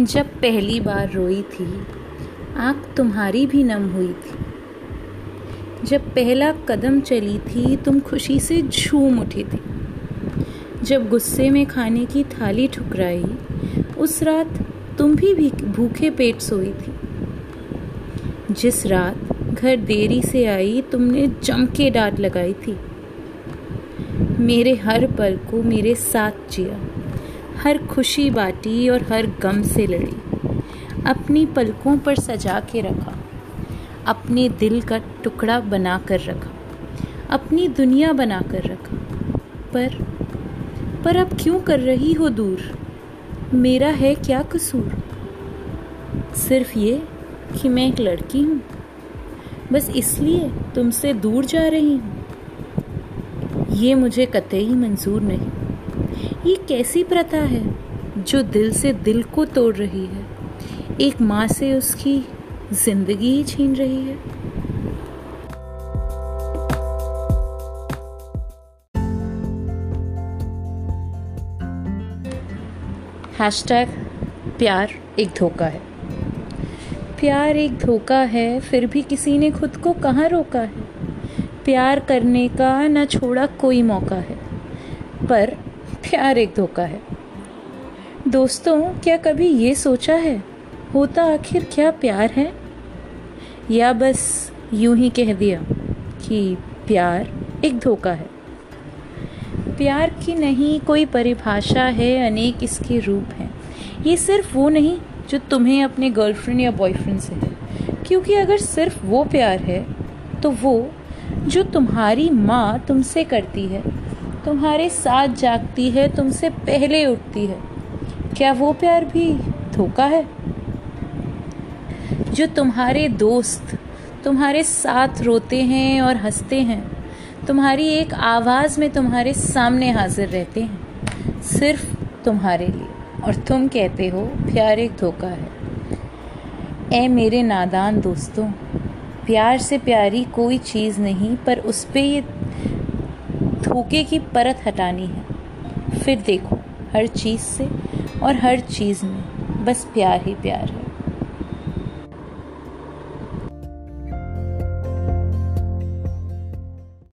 जब पहली बार रोई थी आँख तुम्हारी भी नम हुई थी। जब पहला कदम चली थी तुम खुशी से झूम उठी थी। जब गुस्से में खाने की थाली ठुकराई उस रात तुम भी, भूखे पेट सोई थी। जिस रात घर देरी से आई तुमने जम के डांट लगाई थी। मेरे हर पल को मेरे साथ जिया। हर खुशी बाटी और हर गम से लड़ी। अपनी पलकों पर सजा के रखा। अपने दिल का टुकड़ा बना कर रखा। अपनी दुनिया बना कर रखा। पर पर अब क्यों कर रही हो दूर? मेरा है क्या कसूर? सिर्फ़ ये कि मैं एक लड़की हूँ। बस इसलिए तुमसे दूर जा रही हूँ। ये मुझे कतई मंजूर नहीं। ये कैसी प्रथा है जो दिल से दिल को तोड़ रही है? एक माँ से उसकी ज़िंदगी ही छीन रही है। हैशटैग प्यार एक धोखा है। प्यार एक धोखा है, फिर भी किसी ने खुद को कहाँ रोका है? प्यार करने का न छोड़ा कोई मौका है। पर प्यार एक धोखा है। दोस्तों, क्या कभी ये सोचा है? होता आखिर क्या प्यार है? या बस यूँ ही कह दिया कि प्यार एक धोखा है। प्यार की नहीं, कोई परिभाषा है, अनेक इसके रूप हैं। ये सिर्फ़ वो नहीं, जो तुम्हें अपने गर्लफ्रेंड या बॉयफ्रेंड से है। क्योंकि अगर सिर्फ़ वो प्यार है तो वो, जो तुम्हारी माँ तुमसे करती है तुम्हारे साथ जागती है, तुमसे पहले उठती है। क्या वो प्यार भी धोखा है? जो तुम्हारे दोस्त, तुम्हारे साथ रोते हैं और हँसते हैं, तुम्हारी एक आवाज़ में तुम्हारे सामने हाजिर रहते हैं, सिर्फ़ तुम्हारे लिए। और तुम कहते हो, प्यार एक धोखा है। ए मेरे नादान दोस्तों, प्यार से प्यारी कोई चीज़ नहीं, पर उस पर ये धोखे की परत हटानी है। फिर देखो, हर चीज़ से और हर चीज़ में, बस प्यार ही प्यार है।